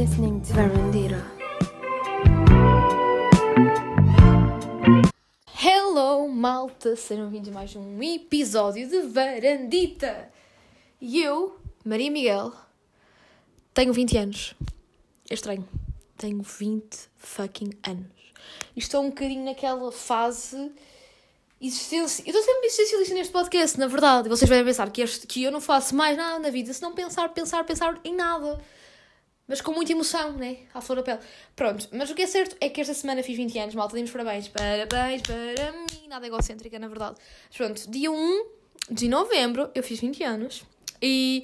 listening to Verandira. Hello, malta! Sejam bem-vindos a mais um episódio de Varandita! E eu, Maria Miguel, tenho 20 anos. É estranho. Tenho 20 fucking anos. E estou um bocadinho naquela fase existência. Eu estou sempre existencialista neste podcast, na verdade. Vocês devem pensar que, este, que eu não faço mais nada na vida se não pensar, pensar, pensar em nada. Mas com muita emoção, né? À flor da pele. Pronto, mas o que é certo é que esta semana fiz 20 anos, malta, demos parabéns. Parabéns para mim. Nada egocêntrica, na verdade. Pronto, dia 1 de novembro eu fiz 20 anos. E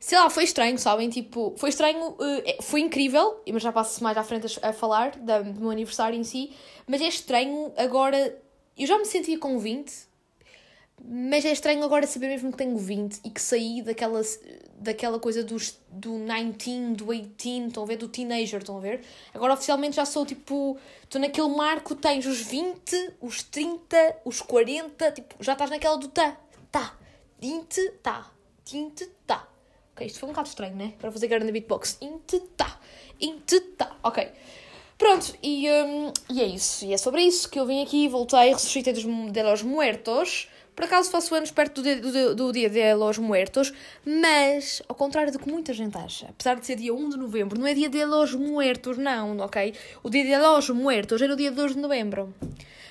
sei lá, foi estranho, sabem? Tipo, foi estranho, uh, foi incrível, mas já passo mais à frente a, falar do meu aniversário em si. Mas é estranho agora. Eu já me sentia com 20, mas é estranho agora saber mesmo que tenho 20 e que saí daquela, daquela coisa dos, do 19, do 18, estão a ver? Do teenager, estão a ver? Agora oficialmente já sou tipo. Estou naquele marco, tens os 20, os 30, os 40, tipo, já estás naquela do tá, tá, 20, tá, 20, tá. Ok, isto foi um bocado estranho, né? Para fazer grande beatbox. Inte, tá, inte, tá. Ok. Pronto, e, um, e é isso. E é sobre isso que eu vim aqui, voltei, ressuscitei dos, de los muertos. Por acaso faço anos perto do dia, do, do dia de los muertos, mas, ao contrário do que muita gente acha, apesar de ser dia 1 de novembro, não é dia de los muertos, não, ok? O dia de los muertos é no dia 2 de novembro.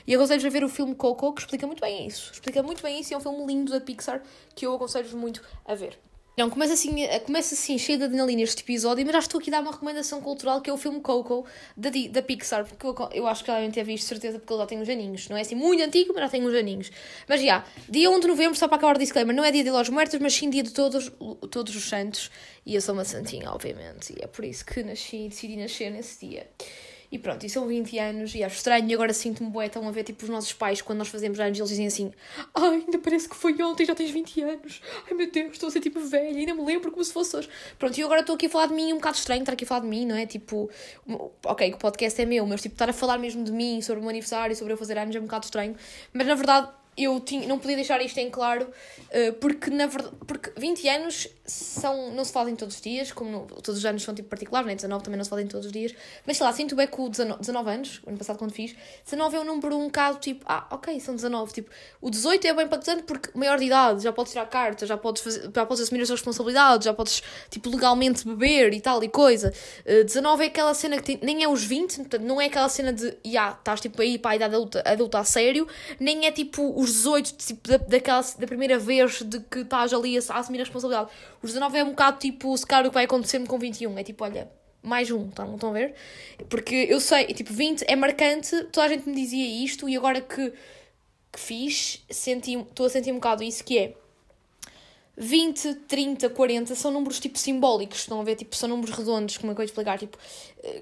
E aconselho-vos a ver o filme Coco, que explica muito bem isso. Explica muito bem isso e é um filme lindo da Pixar que eu aconselho-vos muito a ver. Não, começa assim, começa assim cheio de adrenalina este episódio, mas já estou aqui a dar uma recomendação cultural que é o filme Coco da, da Pixar, porque eu, eu acho que devem ter visto, certeza, porque ele já tem uns aninhos. Não é assim muito antigo, mas já tem uns aninhos. Mas já, dia 1 de novembro, só para acabar o disclaimer, não é dia de Los Muertos, mas sim dia de todos, todos os santos. E eu sou uma santinha, obviamente, e é por isso que nasci, decidi nascer nesse dia. E pronto, e são 20 anos e acho estranho e agora sinto-me bué, estão a ver tipo os nossos pais quando nós fazemos anos eles dizem assim Ai, ainda parece que foi ontem, já tens 20 anos. Ai meu Deus, estou a ser tipo velha, ainda me lembro como se fosse hoje. Pronto, e agora estou aqui a falar de mim, um bocado estranho estar aqui a falar de mim, não é? Tipo, ok, o podcast é meu, mas tipo estar a falar mesmo de mim, sobre o meu aniversário, sobre eu fazer anos é um bocado estranho. Mas na verdade eu tinha, não podia deixar isto em claro, uh, porque na verdade, porque 20 anos são, não se fazem todos os dias, como no, todos os anos são tipo particulares, né? 19 também não se fazem todos os dias, mas sei lá, sinto bem com 19, 19 anos, ano passado quando fiz, 19 é um número um bocado tipo, ah, ok, são 19, tipo, o 18 é bem impactante porque maior de idade, já podes tirar carta, já podes, fazer, já podes assumir as suas responsabilidades, já podes, tipo, legalmente beber e tal e coisa. Uh, 19 é aquela cena que tem, nem é os 20, portanto, não é aquela cena de, já, yeah, estás tipo aí para a idade adulta, adulta a sério, nem é tipo os 18, tipo, da, daquela, da primeira vez de que estás ali a, a assumir a responsabilidade. Os 19 é um bocado tipo, se calhar o que vai acontecer com 21. É tipo, olha, mais um, estão, estão a ver? Porque eu sei, tipo, 20 é marcante, toda a gente me dizia isto e agora que, que fiz, senti, estou a sentir um bocado isso que é. 20, 30, 40 são números tipo simbólicos, estão a ver? Tipo, são números redondos, como é que eu vou explicar? Tipo,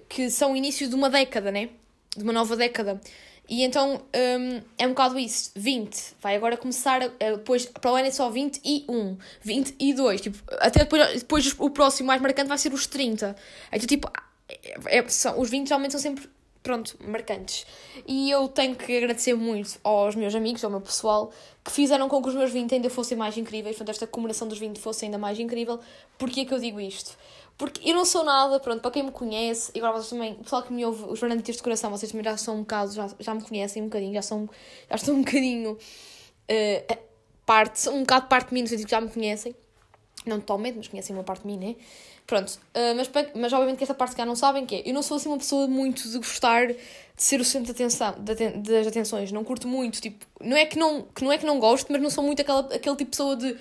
que são o início de uma década, né? De uma nova década. E então um, é um bocado isso. 20. Vai agora começar. Depois, para o ano é só 21, 22. Tipo, até depois, depois o próximo mais marcante vai ser os 30. Então, tipo, é, é, são, os 20 geralmente são sempre, pronto, marcantes. E eu tenho que agradecer muito aos meus amigos, ao meu pessoal, que fizeram com que os meus 20 ainda fossem mais incríveis. Portanto, esta comemoração dos 20 fosse ainda mais incrível. Porquê é que eu digo isto? Porque eu não sou nada, pronto, para quem me conhece, e agora vocês também, o pessoal que me ouve, os Fernanditas de coração, vocês também já são um bocado, já, já me conhecem um bocadinho, já são, já estão um bocadinho uh, parte, um bocado parte de mim, no sentido que já me conhecem. Não totalmente, mas conhecem uma parte de mim, né? Pronto, uh, mas, mas obviamente que esta parte que já não sabem que é, eu não sou assim uma pessoa muito de gostar de ser o centro de atenção, de, das atenções, não curto muito, tipo, não é que não, que não é que não gosto, mas não sou muito aquela, aquele tipo de pessoa de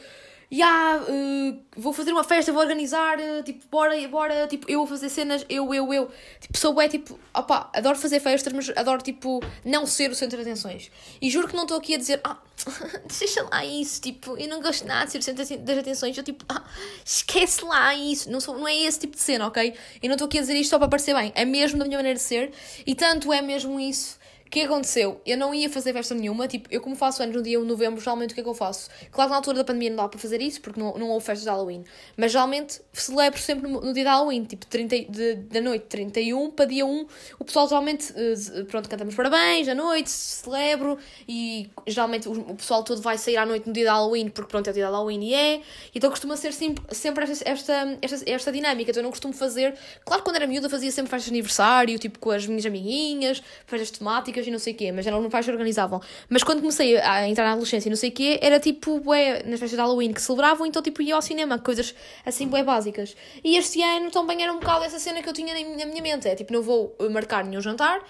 yeah, uh, vou fazer uma festa, vou organizar, uh, tipo, bora, bora, tipo, eu vou fazer cenas, eu, eu, eu. Tipo, sou é tipo, opa, adoro fazer festas, mas adoro, tipo, não ser o centro de atenções. E juro que não estou aqui a dizer, ah, deixa lá isso, tipo, eu não gosto nada de ser o centro das atenções, eu, tipo, ah, esquece lá isso, não, sou, não é esse tipo de cena, ok? Eu não estou aqui a dizer isto só para parecer bem, é mesmo da minha maneira de ser, e tanto é mesmo isso O que aconteceu? Eu não ia fazer festa nenhuma, tipo, eu como faço anos no dia 1 de novembro, geralmente o que é que eu faço? Claro que na altura da pandemia não dá para fazer isso, porque não, não houve festas de Halloween, mas geralmente celebro sempre no, no dia de Halloween, tipo, 30, de, da noite 31 para dia 1, o pessoal geralmente, uh, pronto, cantamos parabéns à noite, celebro, e geralmente o, o, pessoal todo vai sair à noite no dia de Halloween, porque pronto, é o dia de Halloween e é, então costuma ser sempre, sempre esta, esta, esta, esta dinâmica, então eu não costumo fazer, claro que quando era miúda fazia sempre festas de aniversário, tipo, com as minhas amiguinhas, festas temáticas, e não sei o quê, mas eram meus pais que organizavam. Mas quando comecei a entrar na adolescência e não sei o quê, era tipo, bué, nas festas de Halloween que celebravam, então tipo ia ao cinema, coisas assim bué básicas. E este ano também era um bocado essa cena que eu tinha na minha mente, é tipo, não vou marcar nenhum jantar,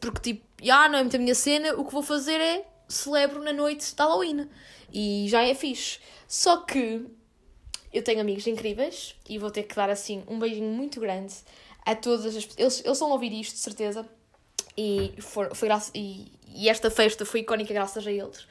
porque tipo, já não é muito a minha cena, o que vou fazer é celebro na noite de Halloween. E já é fixe. Só que eu tenho amigos incríveis e vou ter que dar assim um beijinho muito grande a todas as pessoas. Eles, eles vão ouvir isto, de certeza. E, for, foi graça, e, e esta festa foi icónica graças a eles.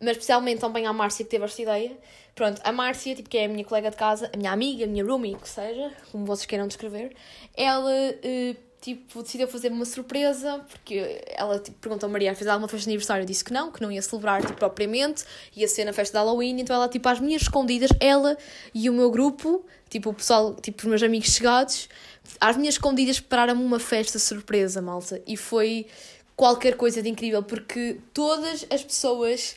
Mas especialmente também à Márcia que teve esta ideia. Pronto, a Márcia, tipo, que é a minha colega de casa, a minha amiga, a minha roomie, que seja, como vocês queiram descrever, ela, uh, tipo, decidiu fazer uma surpresa, porque ela, tipo, perguntou a Maria, fez alguma festa de aniversário? Eu disse que não, que não ia celebrar, tipo, propriamente, ia ser na festa de Halloween, então ela, tipo, às minhas escondidas, ela e o meu grupo, tipo, o pessoal, tipo, os meus amigos chegados, às minhas escondidas prepararam-me uma festa surpresa, malta. E foi qualquer coisa de incrível, porque todas as pessoas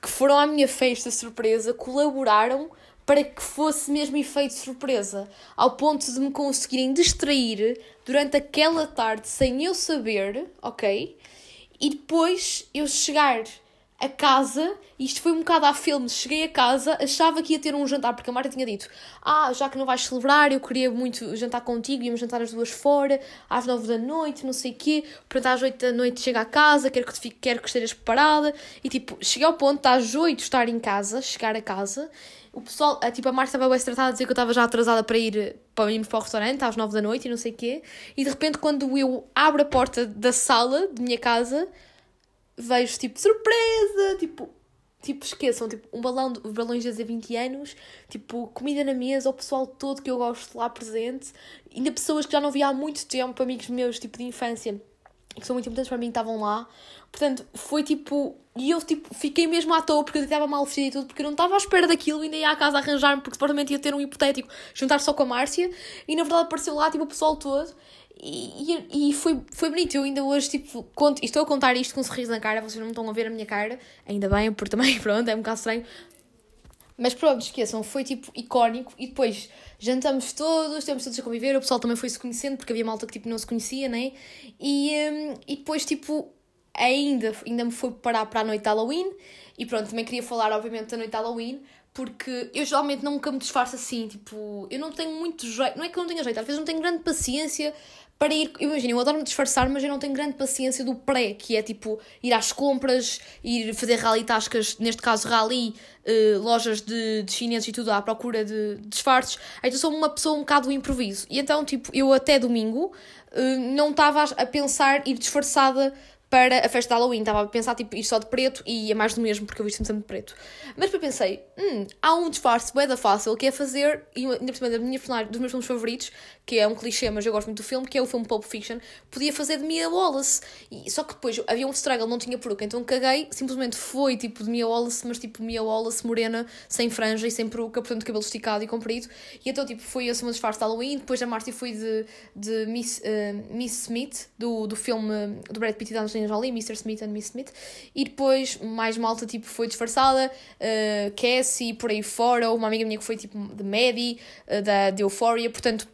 que foram à minha festa surpresa colaboraram para que fosse mesmo efeito surpresa, ao ponto de me conseguirem distrair durante aquela tarde sem eu saber, ok? E depois eu chegar a casa, isto foi um bocado a filme, cheguei a casa, achava que ia ter um jantar, porque a Marta tinha dito, ah, já que não vais celebrar, eu queria muito jantar contigo, íamos jantar as duas fora, às nove da noite, não sei o quê, portanto às oito da noite chega a casa, quero que, fique, quero que estejas preparada, e tipo, cheguei ao ponto de às oito estar em casa, chegar a casa, o pessoal, a, tipo, a Marta estava bem tratada a dizer que eu estava já atrasada para ir para irmos para o restaurante às nove da noite e não sei o quê, e de repente quando eu abro a porta da sala de minha casa, vejo tipo surpresa, tipo, tipo esqueçam, tipo um balão de balões de 20 anos, tipo comida na mesa, o pessoal todo que eu gosto lá presente, ainda pessoas que já não via há muito tempo, amigos meus, tipo de infância, que são muito importantes para mim, estavam lá. Portanto, foi tipo. E eu tipo, fiquei mesmo à toa porque eu estava mal vestida e tudo, porque eu não estava à espera daquilo, ainda ia à casa arranjar-me, porque supostamente ia ter um hipotético juntar só com a Márcia, e na verdade apareceu lá tipo o pessoal todo. E, e, foi, foi bonito, eu ainda hoje, tipo, conto, estou a contar isto com um sorriso na cara, vocês não estão a ver a minha cara, ainda bem, porque também, pronto, é um bocado estranho. Mas pronto, esqueçam, foi tipo icónico e depois jantamos todos, temos todos a conviver, o pessoal também foi se conhecendo, porque havia malta que tipo não se conhecia, né? E, um, e depois, tipo, ainda, ainda me foi parar para a noite de Halloween e pronto, também queria falar, obviamente, da noite de Halloween, porque eu geralmente nunca me disfarço assim, tipo, eu não tenho muito jeito, não é que eu não tenha jeito, às vezes não tenho grande paciência para ir. Imagina, eu adoro me disfarçar, mas eu não tenho grande paciência do pré, que é tipo ir às compras, ir fazer rally tascas, neste caso rally, uh, lojas de, de chineses e tudo à procura de, de disfarces. Então sou uma pessoa um bocado do improviso. E então, tipo, eu até domingo uh, não estava a pensar ir disfarçada para a festa de Halloween. Estava a pensar, tipo, ir só de preto e é mais do mesmo, porque eu visto sempre de preto. Mas depois pensei, hum, há um disfarce bem da fácil, que é fazer, e ainda por cima da minha dos meus filmes favoritos, que é um clichê, mas eu gosto muito do filme, que é o filme Pulp Fiction, podia fazer de Mia Wallace. E, só que depois havia um struggle, não tinha peruca, então caguei, simplesmente foi tipo de Mia Wallace, mas tipo Mia Wallace morena, sem franja e sem peruca, portanto cabelo esticado e comprido. E então tipo foi esse o meu disfarce de Halloween. Depois a Marty foi de, de Miss, uh, Miss Smith, do, do filme do Brad Pitt e Angelina Jolie, Mr. Smith and Miss Smith. E depois mais malta tipo foi disfarçada, uh, Cassie, por aí fora, uma amiga minha que foi tipo de Maddie, uh, da de Euphoria, portanto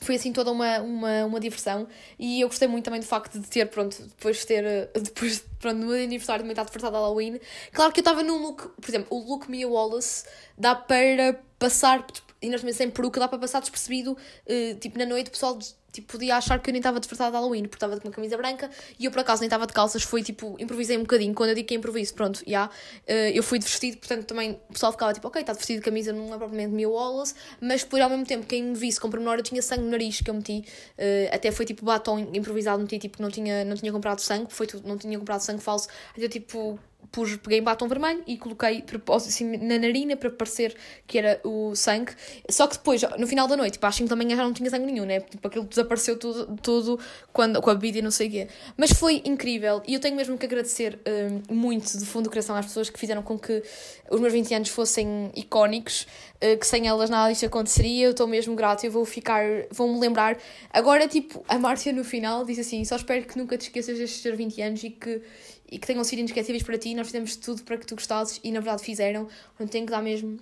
foi assim toda uma, uma, uma diversão e eu gostei muito também do facto de ter, pronto, depois de ter, eh, depois, pronto, no meu aniversário também estar disfarçado de Halloween. Claro que eu estava num look, por exemplo, o look Mia Wallace dá para passar, e nós também sem peruca, dá para passar despercebido, tipo, na noite o pessoal tipo, podia achar que eu nem estava disfarçada de Halloween, porque estava com uma camisa branca e eu por acaso nem estava de calças, foi tipo, improvisei um bocadinho. Quando eu digo que é improviso, pronto, já, yeah, eu fui de vestido, portanto também o pessoal ficava tipo, ok, está de vestido de camisa, não é propriamente Mia Wallace, mas depois ao mesmo tempo, quem me visse com pormenor, eu tinha sangue no nariz que eu meti, uh, até foi tipo batom improvisado, meti tipo, não tinha, não tinha comprado sangue, foi tudo, não tinha comprado sangue falso, então tipo pus, peguei em batom vermelho e coloquei assim, na narina para parecer que era o sangue. Só que depois, no final da noite, tipo, às 5 da manhã já não tinha sangue nenhum, né? Tipo, aquilo desapareceu tudo, tudo quando, com a bebida e não sei o quê. Mas foi incrível e eu tenho mesmo que agradecer um, muito, do fundo do coração, às pessoas que fizeram com que os meus 20 anos fossem icónicos, uh, que sem elas nada disto aconteceria. Eu estou mesmo grata e vou ficar, vou-me lembrar. Agora, tipo, a Márcia no final disse assim: só espero que nunca te esqueças destes teus 20 anos e que e que tenham sido inesquecíveis para ti. Nós fizemos tudo para que tu gostasses e na verdade fizeram. Portanto, tenho que dar mesmo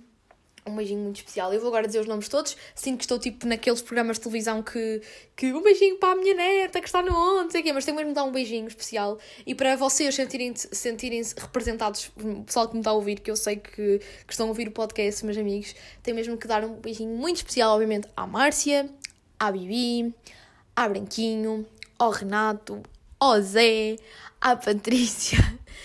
um beijinho muito especial. Eu vou agora dizer os nomes todos. Sinto que estou tipo naqueles programas de televisão que, que um beijinho para a minha neta que está no onde, sei quê, mas tenho mesmo de dar um beijinho especial. E para vocês sentirem-se sentirem representados, o pessoal que me está a ouvir, que eu sei que, que estão a ouvir o podcast, meus amigos, tenho mesmo que dar um beijinho muito especial, obviamente, à Márcia, à Bibi, à Branquinho, ao Renato, ao Zé, à Patrícia,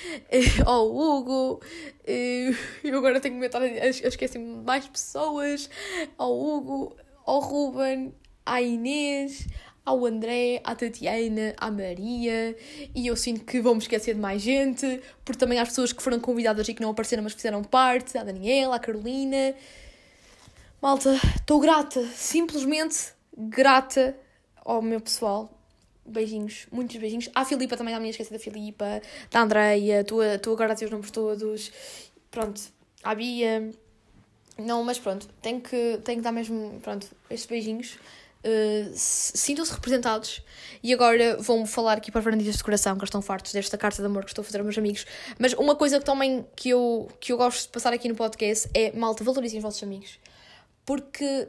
ao Hugo, eh, eu agora tenho que estar a esquecer-me mais pessoas, ao Hugo, ao Ruben, à Inês, ao André, à Tatiana, à Maria, e eu sinto que vou me esquecer de mais gente, porque também há pessoas que foram convidadas e que não apareceram, mas fizeram parte, à Daniela, à Carolina. Malta, estou grata, simplesmente grata ao meu pessoal beijinhos, muitos beijinhos. À Filipa também, à minha esqueci da Filipa, da Andreia, tu, tu agora tens os nomes todos. Pronto, à Bia. Não, mas pronto, tenho que, tenho que dar mesmo, pronto, estes beijinhos. Uh, Sintam-se representados. E agora vou-me falar aqui para varandistas de coração, que estão fartos desta carta de amor que estou a fazer aos meus amigos. Mas uma coisa que também que eu, que eu gosto de passar aqui no podcast é, malta, valorizem os vossos amigos. Porque,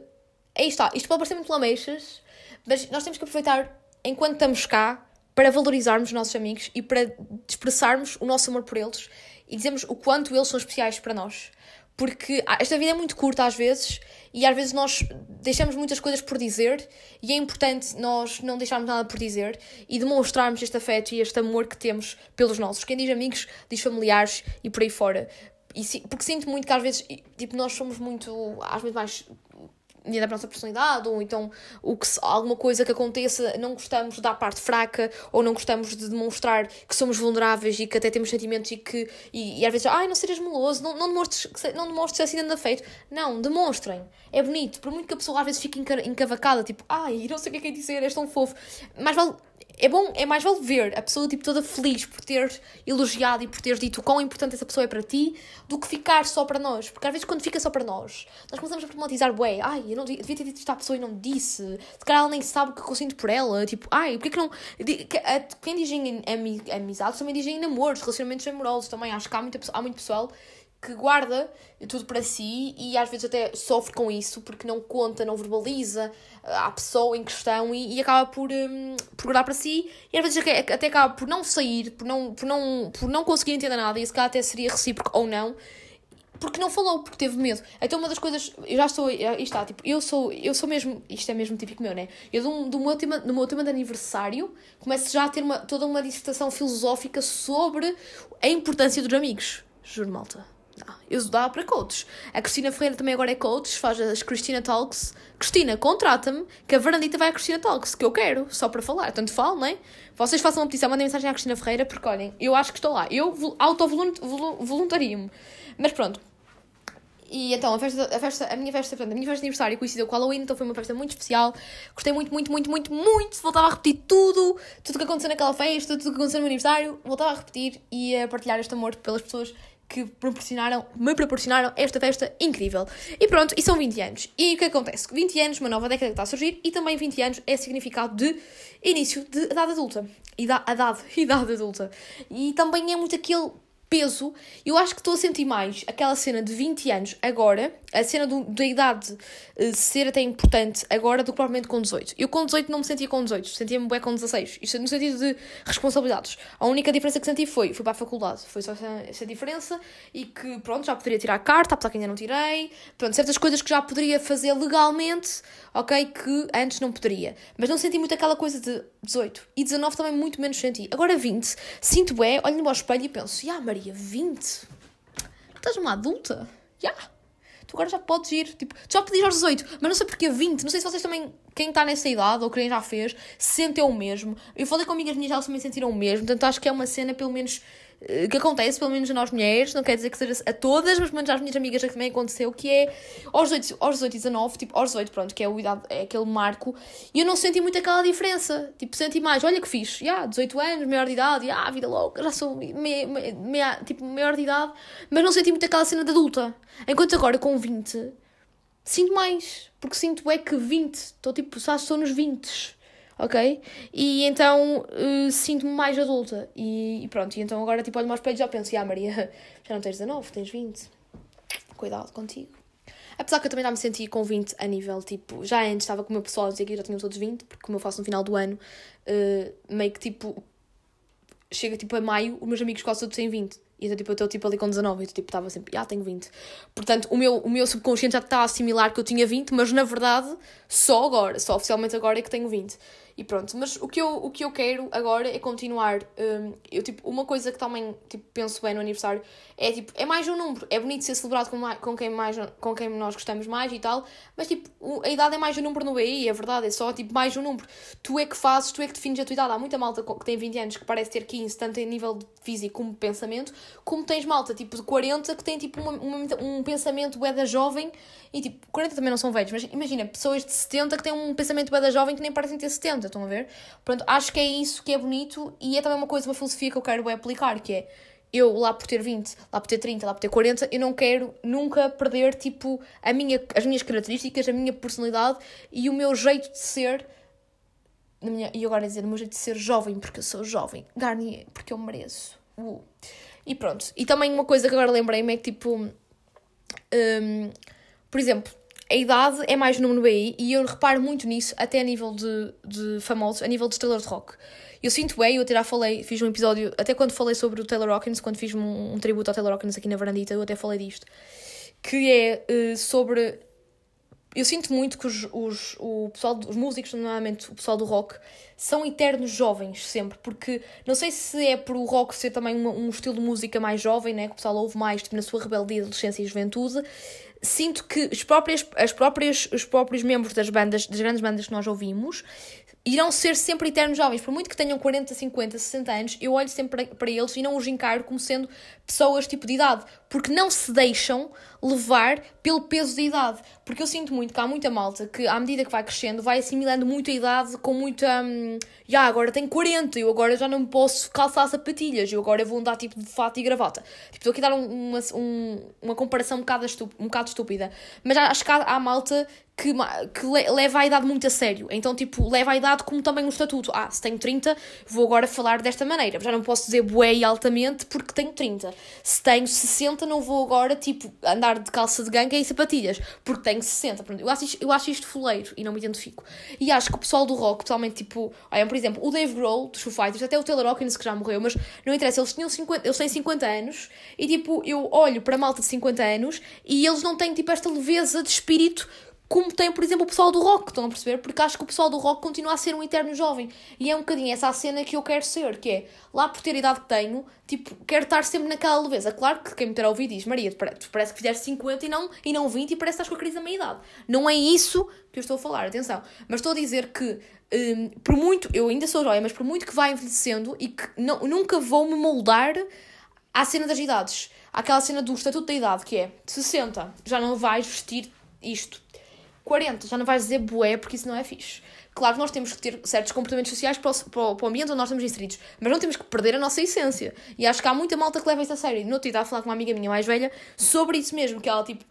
aí está, isto pode parecer muito lamechas, mas nós temos que aproveitar enquanto estamos cá, para valorizarmos os nossos amigos e para expressarmos o nosso amor por eles e dizermos o quanto eles são especiais para nós. Porque esta vida é muito curta às vezes e às vezes nós deixamos muitas coisas por dizer e é importante nós não deixarmos nada por dizer e demonstrarmos este afeto e este amor que temos pelos nossos. Quem diz amigos, diz familiares e por aí fora. E, porque sinto muito que às vezes tipo, nós somos muito, às vezes mais da nossa personalidade, ou então o que, alguma coisa que aconteça, não gostamos da parte fraca, ou não gostamos de demonstrar que somos vulneráveis e que até temos sentimentos e que, e, e às vezes, ai, não sejas meloso, não, não demonstres, não demonstres assim de afeito. Não, demonstrem. É bonito, por muito que a pessoa às vezes fique encavacada, tipo, ai, não sei o que é que é dizer, és tão fofo. Mas vale é bom, é mais vale ver a pessoa tipo, toda feliz por ter elogiado e por ter dito o quão importante essa pessoa é para ti, do que ficar só para nós. Porque às vezes quando fica só para nós, nós começamos a problematizar, ué, ai, eu não devia ter dito isto à pessoa e não disse. Se calhar ela nem sabe o que eu sinto por ela. Tipo, ai, porque que não. Quem diz em amizades também diz em namoros, relacionamentos amorosos também. Acho que há, muita, há muito pessoal que guarda tudo para si e às vezes até sofre com isso porque não conta, não verbaliza à pessoa em questão e, e acaba por, um, por guardar para si e às vezes até, acaba por não sair, por não, por, não, por não conseguir entender nada e se calhar até seria recíproco ou não porque não falou, porque teve medo. Então uma das coisas, eu já estou, isto está, tipo, eu sou, eu sou mesmo, isto é mesmo típico meu, né? Eu do, do meu tema, no meu tema de aniversário, começo já a ter uma, toda uma dissertação filosófica sobre a importância dos amigos. Juro, malta. Não, eu dava para coaches. A Cristina Ferreira também agora é coach, faz as Cristina Talks. Cristina, contrata-me, que a Varandita vai à Cristina Talks, que eu quero, só para falar. Tanto falo, não é? Vocês façam uma petição, mandem mensagem à Cristina Ferreira, porque olhem, eu acho que estou lá. Eu auto-voluntario-me. Mas pronto. E então, a, festa, a, festa, a minha festa, portanto, a minha festa de aniversário coincidiu com o Halloween, então foi uma festa muito especial. Gostei muito, muito, muito, muito, muito. Voltava a repetir tudo, tudo que aconteceu naquela festa, tudo que aconteceu no meu aniversário. Voltava a repetir e a partilhar este amor pelas pessoas que proporcionaram, me proporcionaram esta festa incrível. E pronto, e são 20 anos. E o que acontece? 20 anos, uma nova década que está a surgir, e também 20 anos é significado de início de idade adulta. Idade, idade, idade adulta. E também é muito aquele peso, eu acho que estou a sentir mais aquela cena de 20 anos agora, a cena do, da idade uh, ser até importante agora do que provavelmente com 18. Eu com 18 não me sentia com 18, sentia-me bem com 16. Isto no sentido de responsabilidades. A única diferença que senti foi, fui para a faculdade, foi só essa, essa diferença e que, pronto, já poderia tirar a carta, apesar que ainda não tirei, pronto, certas coisas que já poderia fazer legalmente, ok, que antes não poderia. Mas não senti muito aquela coisa de 18. E 19 também muito menos senti. Agora 20, sinto bem, olho no meu espelho e penso, ah, Maria, Maria, 20? Estás uma adulta? Já. Yeah. Tu agora já podes ir. Tipo, tu já podias aos 18, mas não sei porque 20. Não sei se vocês também, quem está nessa idade ou quem já fez, sentem o mesmo. Eu falei com amigas minhas, elas também sentiram o mesmo. Portanto, acho que é uma cena, pelo menos, que acontece, pelo menos a nós mulheres, não quer dizer que seja a todas, mas pelo menos às minhas amigas é que também aconteceu, que é aos 18, aos 18 e 19, tipo, aos 18, pronto, que é, o idade, é aquele marco, e eu não senti muito aquela diferença. Tipo, senti mais, olha que fixe, já, yeah, 18 anos, maior de idade, já, yeah, vida louca, já sou me, me, tipo, maior de idade, mas não senti muito aquela cena de adulta. Enquanto agora, com 20, sinto mais, porque sinto é que 20, estou tipo, só estou nos 20 ok? E então uh, sinto-me mais adulta. E, e, pronto, e então agora tipo olho mais para e já penso, ah Maria, já não tens 19, tens 20. Cuidado contigo. Apesar que eu também já me senti com 20 a nível, tipo, já antes estava com o meu pessoal a dizer que já tinham todos 20, porque como eu faço no final do ano, uh, meio que tipo, chega tipo a maio, os meus amigos quase todos têm 20. E então, tipo, eu estou tipo, ali com 19 e tipo, estava sempre, ah, tenho 20. Portanto, o meu, o meu subconsciente já está a assimilar que eu tinha 20, mas na verdade, só agora, só oficialmente agora é que tenho 20. E pronto, mas o que eu, o que eu quero agora é continuar. Um, eu, tipo, uma coisa que também tipo, penso bem no aniversário é tipo, é mais um número. É bonito ser celebrado com, mais, com, quem, mais, com quem nós gostamos mais e tal, mas tipo, a idade é mais um número no BI, é verdade, é só tipo mais um número. Tu é que fazes, tu é que defines a tua idade. Há muita malta que tem 20 anos que parece ter 15, tanto em nível físico como pensamento, como tens malta tipo de 40 que tem tipo uma, uma, um pensamento é da jovem e tipo, 40 também não são velhos, mas imagina, pessoas de 70 que têm um pensamento é da jovem que nem parecem ter 70 estão a ver? Pronto, acho que é isso que é bonito e é também uma coisa, uma filosofia que eu quero aplicar, que é eu lá por ter 20, lá por ter 30, lá por ter 40, eu não quero nunca perder, tipo, a minha, as minhas características, a minha personalidade e o meu jeito de ser. Minha, e agora dizer, o meu jeito de ser jovem, porque eu sou jovem. Garnier, porque eu mereço. Uh. E pronto. E também uma coisa que agora lembrei-me é que, tipo, um, por exemplo, a idade é mais número no e eu reparo muito nisso, até a nível de, de famosos, a nível de estrelas de rock. Eu sinto bem, eu até já falei, fiz um episódio, até quando falei sobre o Taylor Hawkins, quando fiz um, um tributo ao Taylor Hawkins aqui na Varandita, eu até falei disto, que é uh, sobre. Eu sinto muito que os, os, o pessoal, os músicos, normalmente o pessoal do rock, são eternos jovens sempre, porque não sei se é por o rock ser também um, um estilo de música mais jovem, né, que o pessoal ouve mais tipo, na sua rebeldia, adolescência e juventude, sinto que as próprias, as próprias, os próprios membros das bandas, das grandes bandas que nós ouvimos, irão ser sempre eternos jovens. Por muito que tenham 40, 50, 60 anos, eu olho sempre para, para eles e não os encaro como sendo pessoas tipo de idade, porque não se deixam levar pelo peso da idade. Porque eu sinto muito que há muita malta que, à medida que vai crescendo, vai assimilando muita idade com muita. Hum, já, agora tenho 40, eu agora já não posso calçar sapatilhas, eu agora vou andar tipo de fato e gravata. Tipo, estou aqui a dar uma, um, uma comparação um bocado, um bocado estúpida. Mas acho que há, há malta que, que leva a idade muito a sério. Então, tipo, leva a idade como também um estatuto. Ah, se tenho 30, vou agora falar desta maneira. Já não posso dizer bué e altamente porque tenho 30. Se tenho 60, não vou agora, tipo, andar de calça de ganga e sapatilhas porque tenho 60. Eu acho, isto, eu acho isto fuleiro e não me identifico. E acho que o pessoal do rock, totalmente, tipo, olha, por exemplo, o Dave Grohl, dos Foo Fighters, até o Taylor Hawkins, que já morreu, mas não interessa, eles, tinham 50, eles têm 50 anos e, tipo, eu olho para a malta de 50 anos e eles não têm, tipo, esta leveza de espírito como tem, por exemplo, o pessoal do rock, estão a perceber? Porque acho que o pessoal do rock continua a ser um eterno jovem. E é um bocadinho essa a cena que eu quero ser, que é, lá por ter a idade que tenho, tipo, quero estar sempre naquela leveza. Claro que quem me terá ouvido diz, Maria, parece que fizeste 50 e não, e não 20 e parece que estás com a crise da meia-idade. Não é isso que eu estou a falar, atenção. Mas estou a dizer que, um, por muito, eu ainda sou jovem, mas por muito que vá envelhecendo e que não, nunca vou me moldar à cena das idades. Àquela cena do estatuto da idade, que é 60, já não vais vestir isto 40, já não vais dizer bué porque isso não é fixe. Claro que nós temos que ter certos comportamentos sociais para o, para o, ambiente onde nós estamos inseridos, mas não temos que perder a nossa essência. E acho que há muita malta que leva isso a sério. No outro dia estava a falar com uma amiga minha mais velha sobre isso mesmo, que ela tipo.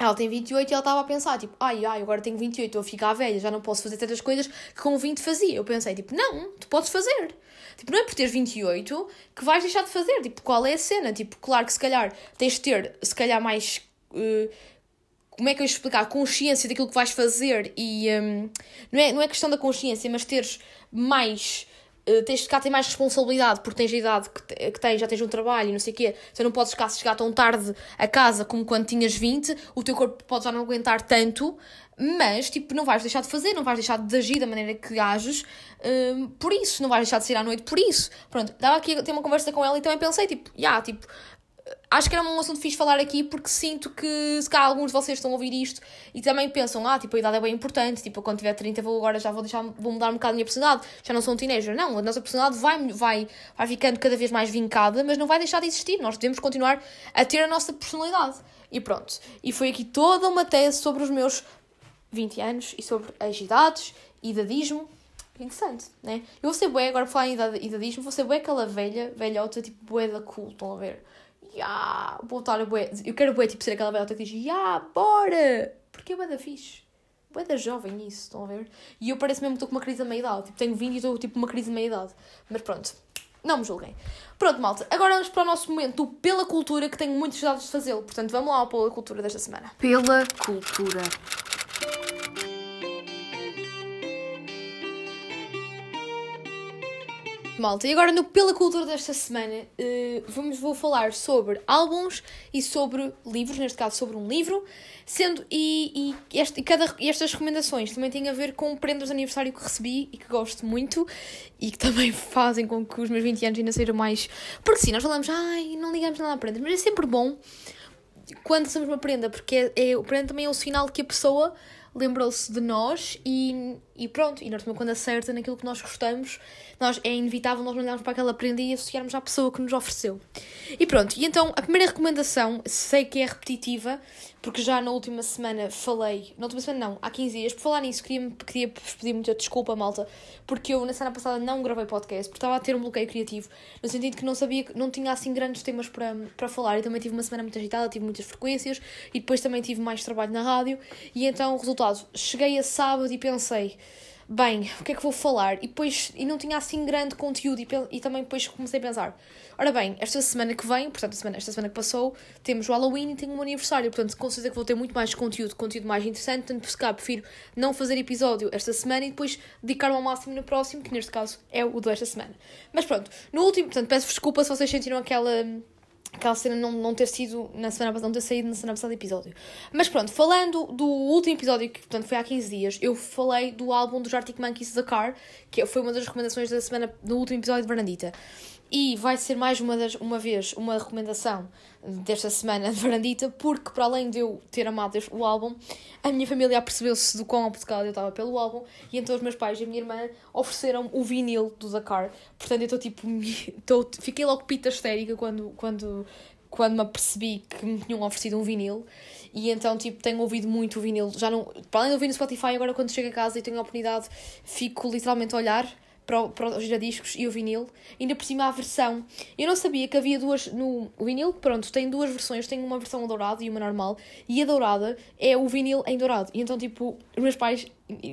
Ela tem 28 e ela estava a pensar, tipo, ai, ai, agora tenho 28, estou a ficar velha, já não posso fazer tantas coisas que com 20 fazia. Eu pensei, tipo, não, tu podes fazer. Tipo, não é por teres 28 que vais deixar de fazer. Tipo, qual é a cena? Tipo, claro que se calhar tens de ter, se calhar, mais. Uh, como é que eu explicar? Consciência daquilo que vais fazer e. Um, não, é, não é questão da consciência, mas teres mais. Uh, tens de ficar ter mais responsabilidade porque tens a idade que, que tens, já tens um trabalho e não sei o quê. Então não podes ficar, chegar tão tarde a casa como quando tinhas 20, o teu corpo pode já não aguentar tanto, mas tipo, não vais deixar de fazer, não vais deixar de agir da maneira que ages um, por isso, não vais deixar de sair à noite por isso. Pronto, estava aqui a ter uma conversa com ela e também pensei, tipo, já, yeah, tipo, acho que era um assunto fixe falar aqui porque sinto que se calhar alguns de vocês estão a ouvir isto e também pensam, ah, tipo, a idade é bem importante, tipo, quando tiver 30 vou agora já vou deixar, vou mudar um bocado a minha personalidade, já não sou um teenager. Não, a nossa personalidade vai, vai, vai ficando cada vez mais vincada, mas não vai deixar de existir. Nós devemos continuar a ter a nossa personalidade. E pronto. E foi aqui toda uma tese sobre os meus 20 anos e sobre as idades, idadismo. Interessante, né? Eu vou ser bué, agora para falar em idadismo, vou ser bué aquela velha, velhota, tipo bué da cool, estão a ver? Ya, vou estar a bué, eu quero bué, tipo, ser aquela velhota que diz, ya, bora! Porque é bué da fixe. Bué da jovem isso, estão a ver? E eu pareço mesmo que estou com uma crise da meia-idade, tipo, tenho 20 e estou, tipo, uma crise da meia-idade. Mas pronto, não me julguem. Pronto, malta, agora vamos para o nosso momento Pela Cultura, que tenho muitas saudades de fazê-lo. Portanto, vamos lá ao Pela Cultura desta semana. Pela Cultura. Malta, e agora no Pela Cultura desta semana uh, vamos, vou falar sobre álbuns e sobre livros, neste caso sobre um livro, sendo e, e, este, e cada, estas recomendações também têm a ver com prendas de aniversário que recebi e que gosto muito e que também fazem com que os meus 20 anos ainda sejam mais. Porque sim, nós falamos, ai, não ligamos nada a prendas, mas é sempre bom quando somos uma prenda, porque é, é, o prenda também é o sinal de que a pessoa lembrou-se de nós e, e pronto. E também, quando acerta naquilo que nós gostamos, nós, é inevitável nós olharmos para aquela prenda e associarmos à pessoa que nos ofereceu. E pronto, e então a primeira recomendação, sei que é repetitiva, porque já na última semana falei, na última semana não, há 15 dias, por falar nisso, queria, queria pedir muita desculpa, malta, porque eu na semana passada não gravei podcast, porque estava a ter um bloqueio criativo, no sentido que não sabia, não tinha assim grandes temas para, para falar, e também tive uma semana muito agitada, tive muitas frequências, e depois também tive mais trabalho na rádio, e então o resultado, cheguei a sábado e pensei bem, o que é que vou falar? E depois, e não tinha assim grande conteúdo, e, e também depois comecei a pensar, ora bem, esta semana que vem, portanto, semana, esta semana que passou, temos o Halloween e tenho um aniversário, portanto, com certeza que vou ter muito mais conteúdo, conteúdo mais interessante, portanto, por cá, prefiro não fazer episódio esta semana e depois dedicar-me ao máximo no próximo, que neste caso é o desta semana. Mas pronto, no último, portanto, peço desculpa se vocês sentiram aquela aquela cena não, não ter sido na semana passada, não ter saído na semana passada episódio. Mas pronto, falando do último episódio, que portanto foi há 15 dias, eu falei do álbum dos Arctic Monkeys The Car, que foi uma das recomendações da semana, no último episódio de Bernadita. E vai ser mais uma, das, uma vez uma recomendação desta semana de Varandita, porque para além de eu ter amado o álbum, a minha família apercebeu-se do quão obcecada eu estava pelo álbum, e então os meus pais e a minha irmã ofereceram o vinil do Dakar. Portanto, eu estou tipo. Tô, fiquei logo pita histérica quando, quando, quando me apercebi que me tinham oferecido um vinil. E então, tipo, tenho ouvido muito o vinil. Já não, para além de ouvir no Spotify, agora quando chego a casa e tenho a oportunidade, fico literalmente a olhar para, para os giradiscos e o vinil, ainda por cima a versão. Eu não sabia que havia duas. No o vinil, pronto, tem duas versões: tem uma versão dourada e uma normal, e a dourada é o vinil em dourado. E então, tipo, os meus pais,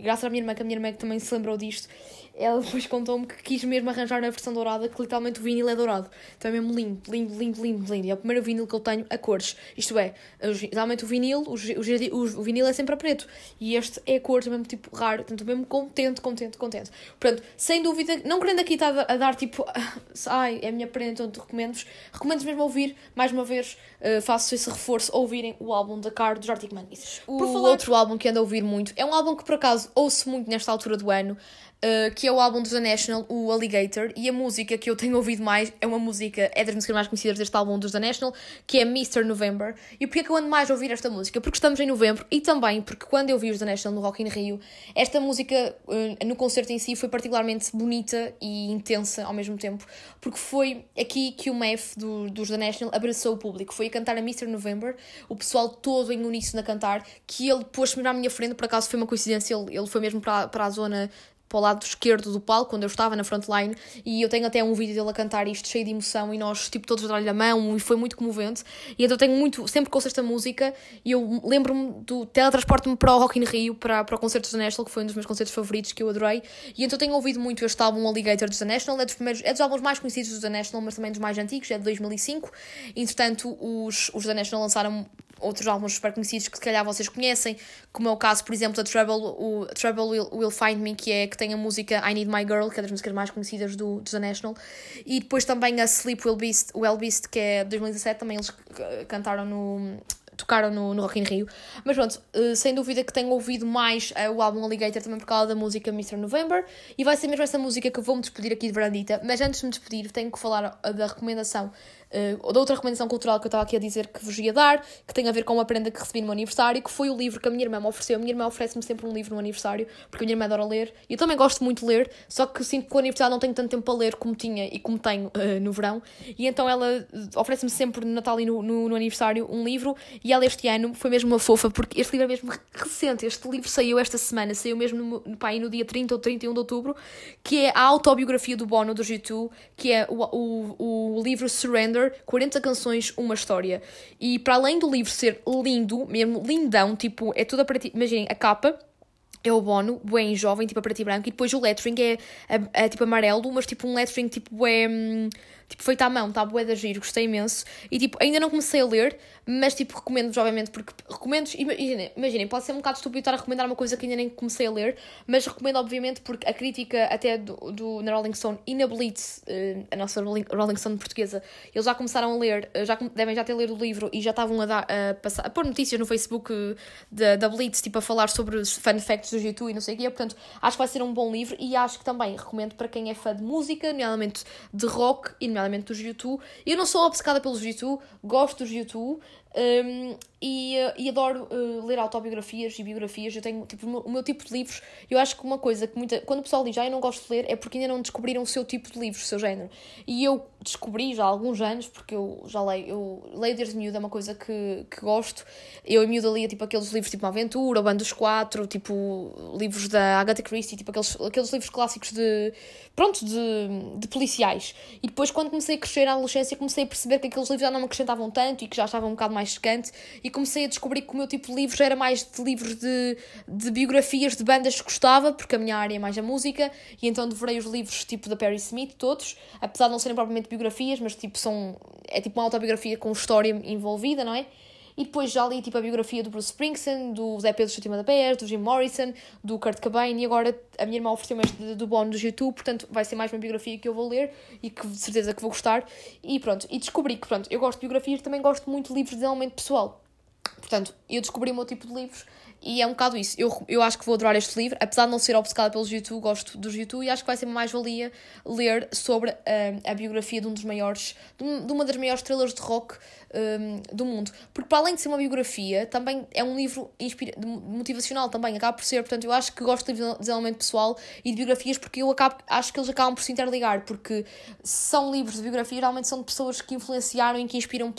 graças à minha irmã, que a minha irmã também se lembrou disto, ela depois contou-me que quis mesmo arranjar na versão dourada, que literalmente o vinil é dourado. Então é mesmo lindo, lindo, lindo, lindo, lindo. E é o primeiro vinil que eu tenho a cores. Isto é, geralmente o vinil, o, o, o vinil é sempre a preto. E este é a cor, mesmo tipo raro. Portanto, mesmo contente, contente, contente. Portanto, sem dúvida, não querendo aqui estar a, dar tipo, ai, é a minha prenda, então te recomendo-vos. Recomendo-vos mesmo ouvir, mais uma vez, uh, faço esse reforço, ouvirem o álbum da Car dos Arctic Monkeys. O falar... outro álbum que ando a ouvir muito, é um álbum que por acaso ouço muito nesta altura do ano. Uh, que é o álbum dos The National, o Alligator, e a música que eu tenho ouvido mais é uma música, é das músicas mais conhecidas deste álbum dos The National, que é Mr. November. E porquê é que eu ando mais a ouvir esta música? Porque estamos em novembro e também porque quando eu vi os The National no Rock in Rio, esta música uh, no concerto em si foi particularmente bonita e intensa ao mesmo tempo, porque foi aqui que o MEF do, dos The National abraçou o público, foi a cantar a Mr. November, o pessoal todo em uníssono a cantar, que ele pôs-me à minha frente, por acaso foi uma coincidência, ele, ele foi mesmo para a zona para o lado esquerdo do palco, quando eu estava na frontline, e eu tenho até um vídeo dele a cantar isto cheio de emoção e nós, tipo, todos dar-lhe a mão e foi muito comovente. E então eu tenho muito, sempre que ouço esta música, e eu lembro-me do teletransporte-me para o Rock in Rio, para, para o concerto da National, que foi um dos meus concertos favoritos que eu adorei. E então eu tenho ouvido muito este álbum Alligator dos The National, é dos, primeiros, é dos álbuns mais conhecidos dos The National, mas também dos mais antigos, é de 2005. Entretanto, os, os The National lançaram outros álbuns super conhecidos que se calhar vocês conhecem, como é o caso, por exemplo, da Trouble, o Trouble Will, Will Find Me, que, é, que tem a música I Need My Girl, que é das músicas mais conhecidas do, do The National, e depois também a Sleep Will Beast, Well Beast, que é de 2017, também eles cantaram no tocaram no, no Rock in Rio. Mas pronto, uh, sem dúvida que tenho ouvido mais uh, o álbum Alligator também por causa da música Mr. November. E vai ser mesmo essa música que eu vou me despedir aqui de Verandita. Mas antes de me despedir, tenho que falar da recomendação uh, da outra recomendação cultural que eu estava aqui a dizer que vos ia dar, que tem a ver com uma prenda que recebi no meu aniversário, que foi o livro que a minha irmã me ofereceu. A minha irmã oferece-me sempre um livro no aniversário, porque a minha irmã adora ler. E eu também gosto muito de ler, só que sinto que com a universidade não tenho tanto tempo para ler como tinha e como tenho uh, no verão. E então ela oferece-me sempre no Natal e no, no, no, aniversário um livro, e ela este ano foi mesmo uma fofa, porque este livro é mesmo recente. Este livro saiu esta semana, saiu mesmo no, no, pá, no dia 30 ou 31 de outubro, que é a autobiografia do Bono, do G2, que é o, o, o livro Surrender, 40 canções, uma história. E para além do livro ser lindo, mesmo lindão, tipo, é tudo a partir. Imaginem, a capa é o Bono, bem jovem, tipo a preto branco, e depois o lettering é, é, é tipo amarelo, mas tipo um lettering tipo é. Hum, tipo, feito à mão, está bué da giro, gostei imenso. E, tipo, ainda não comecei a ler, mas, tipo, recomendo-vos, obviamente, porque recomendo, imaginem, imaginem, pode ser um bocado estúpido estar a recomendar uma coisa que ainda nem comecei a ler, mas recomendo, obviamente, porque a crítica até do, do na Rolling Stone e na Blitz, uh, a nossa Rolling, Stone portuguesa, eles já começaram a ler, uh, já devem já ter lido o livro e já estavam a, dar, a, passar, a pôr notícias no Facebook uh, da, da Blitz, tipo, a falar sobre os fun facts do G2 e não sei o quê, portanto, acho que vai ser um bom livro e acho que também recomendo para quem é fã de música, nomeadamente de rock e nomeadamente dos YouTube. Eu não sou obcecada pelos YouTube, gosto dos YouTube, um, e, uh, e adoro uh, ler autobiografias e biografias. Eu tenho tipo, o meu, tipo de livros. Eu acho que uma coisa que muita. Quando o pessoal diz, ah, eu não gosto de ler, é porque ainda não descobriram o seu tipo de livros, o seu género. E eu descobri já há alguns anos, porque eu já leio, eu leio desde miúdo, é uma coisa que, que gosto. Eu em miúdo lia tipo aqueles livros tipo Aventura, o Bando dos Quatro, tipo livros da Agatha Christie, tipo aqueles, aqueles livros clássicos de. pronto, de, de policiais. E depois, quando comecei a crescer na adolescência, comecei a perceber que aqueles livros já não me acrescentavam tanto e que já estavam um bocado mais mais secante e comecei a descobrir que o meu tipo de livros era mais de livros de, de biografias de bandas que gostava, porque a minha área é mais a música, e então devorei os livros tipo da Perry Smith, todos, apesar de não serem propriamente biografias, mas tipo são. é tipo uma autobiografia com história envolvida, não é? E depois já li tipo a biografia do Bruce Springsteen, do Zé Pedro Chutima da PS, do Jim Morrison, do Kurt Cobain e agora a minha irmã ofereceu-me este do Bono do YouTube, portanto vai ser mais uma biografia que eu vou ler e que de certeza que vou gostar. E pronto, e descobri que pronto, eu gosto de biografias, também gosto muito de livros de desenvolvimento pessoal. Portanto, eu descobri o meu tipo de livros e é um bocado isso. Eu, eu acho que vou adorar este livro, apesar de não ser obcecada pelos YouTube, gosto dos YouTube e acho que vai ser mais-valia ler sobre uh, a biografia de um dos maiores, de, uma das maiores estrelas de rock um, do mundo. Porque para além de ser uma biografia, também é um livro motivacional também, acaba por ser, portanto, eu acho que gosto de desenvolvimento pessoal e de biografias porque eu acabo, acho que eles acabam por se interligar, porque são livros de biografia, geralmente são de pessoas que influenciaram e que inspiram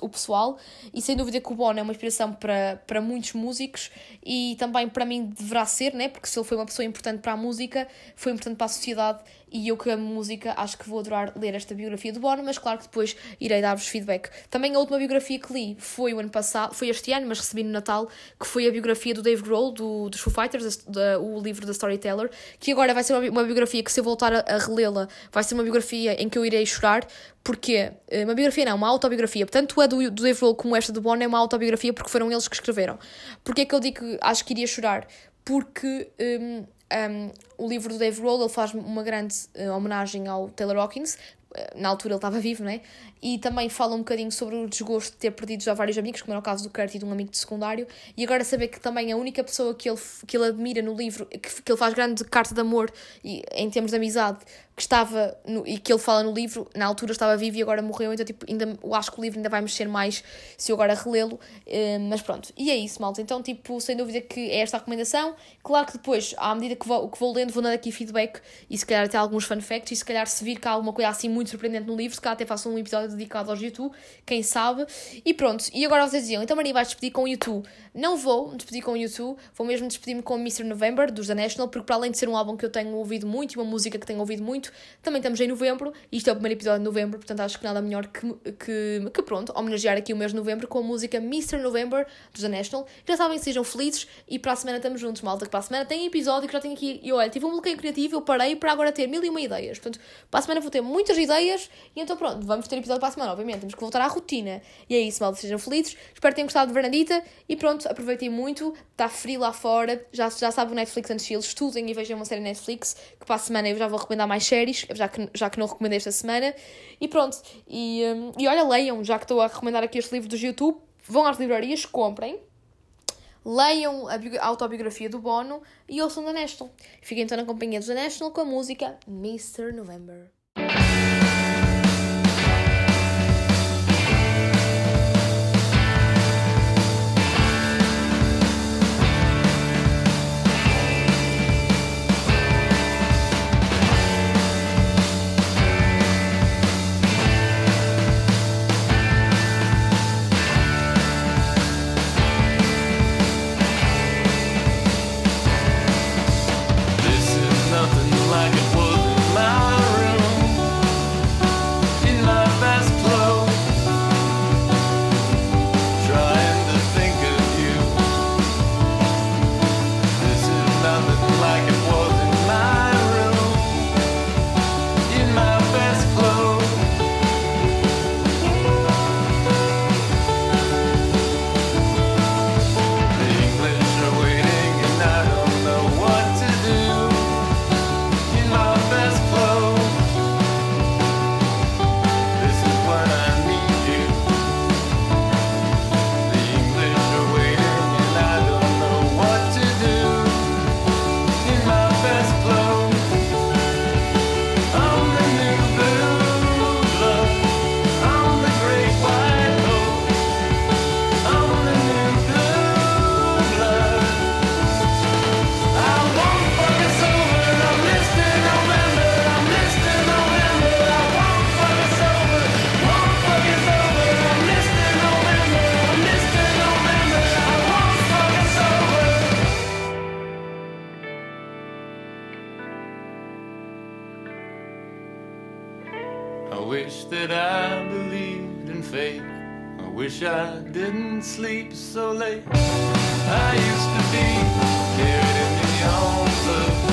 o pessoal, e sem dúvida que o Bono é uma inspiração para, para muitos músicos e também para mim deverá ser, né? porque se ele foi uma pessoa importante para a música, foi importante para a sociedade e eu que amo música acho que vou adorar ler esta biografia do Bono, mas claro que depois irei dar-vos feedback. Também a última biografia que li foi o ano passado, foi este ano, mas recebi no Natal, que foi a biografia do Dave Grohl, do, dos Foo Fighters, da, o livro da Storyteller, que agora vai ser uma, uma biografia que se eu voltar a, a relê-la, vai ser uma biografia em que eu irei chorar, porque eh, uma biografia não, uma autobiografia. Tanto a do, do Dave Grohl como esta do Bono é uma autobiografia porque foram eles que escreveram. Porquê é que eu digo que acho que iria chorar? Porque... Um, um, o livro do Dave Grohl ele faz uma grande uh, homenagem ao Taylor Hawkins, eh, na altura ele estava vivo, né? E também fala um bocadinho sobre o desgosto de ter perdido já vários amigos, como era o caso do Kurt e de um amigo de secundário. E agora saber que também a única pessoa que ele, que ele admira no livro, que, que ele faz grande carta de amor e, em termos de amizade, que estava no, e que ele fala no livro, na altura estava vivo e agora morreu, então tipo, ainda, eu acho que o livro ainda vai mexer mais se eu agora relê-lo, uh, mas pronto. E é isso, malta. Então, tipo, sem dúvida que é esta a recomendação. Claro que depois, à medida que vou, que vou lendo, vou dando aqui feedback e se calhar até alguns fun facts e se calhar se vir que há alguma coisa assim muito surpreendente no livro, se calhar até faço um episódio dedicado ao YouTube, quem sabe. E pronto, e agora vocês diziam, então Maria vai despedir com o YouTube. Não vou despedir com o YouTube, vou mesmo despedir-me com o Mr. November, dos The National, porque para além de ser um álbum que eu tenho ouvido muito e uma música que tenho ouvido muito, também estamos em novembro, isto é o primeiro episódio de novembro, portanto acho que nada melhor que, que, que pronto, homenagear aqui o mês de novembro com a música Mr. November dos The National. Já sabem, sejam felizes e para a semana estamos juntos, malta, que para a semana tem episódio que já tenho aqui, e olha, tive um bloqueio criativo, eu parei para agora ter mil e uma ideias. Portanto, para a semana vou ter muitas ideias e então pronto, vamos ter episódio para a semana, obviamente, temos que voltar à rotina. E é isso, malta, sejam felizes, espero que tenham gostado de Verandita e pronto, aproveitem muito, está frio lá fora, já, já sabe o Netflix and Chill, estudem e vejam uma série Netflix, que para a semana eu já vou recomendar mais séries, já que, já que não recomendei esta semana. E pronto, e, um, e olha, leiam, já que estou a recomendar aqui este livro do YouTube, vão às livrarias, comprem, leiam a autobiografia do Bono e ouçam da National. Fiquem então na companhia do National com a música Mr. November. Wish that I believed in fate. I wish I didn't sleep so late. I used to be carried in the arms of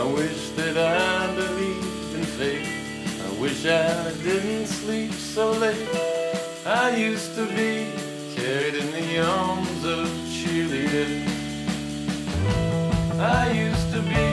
I wish that I believed in fate. I wish I didn't sleep so late. I used to be carried in the arms of cheerleaders. I used to be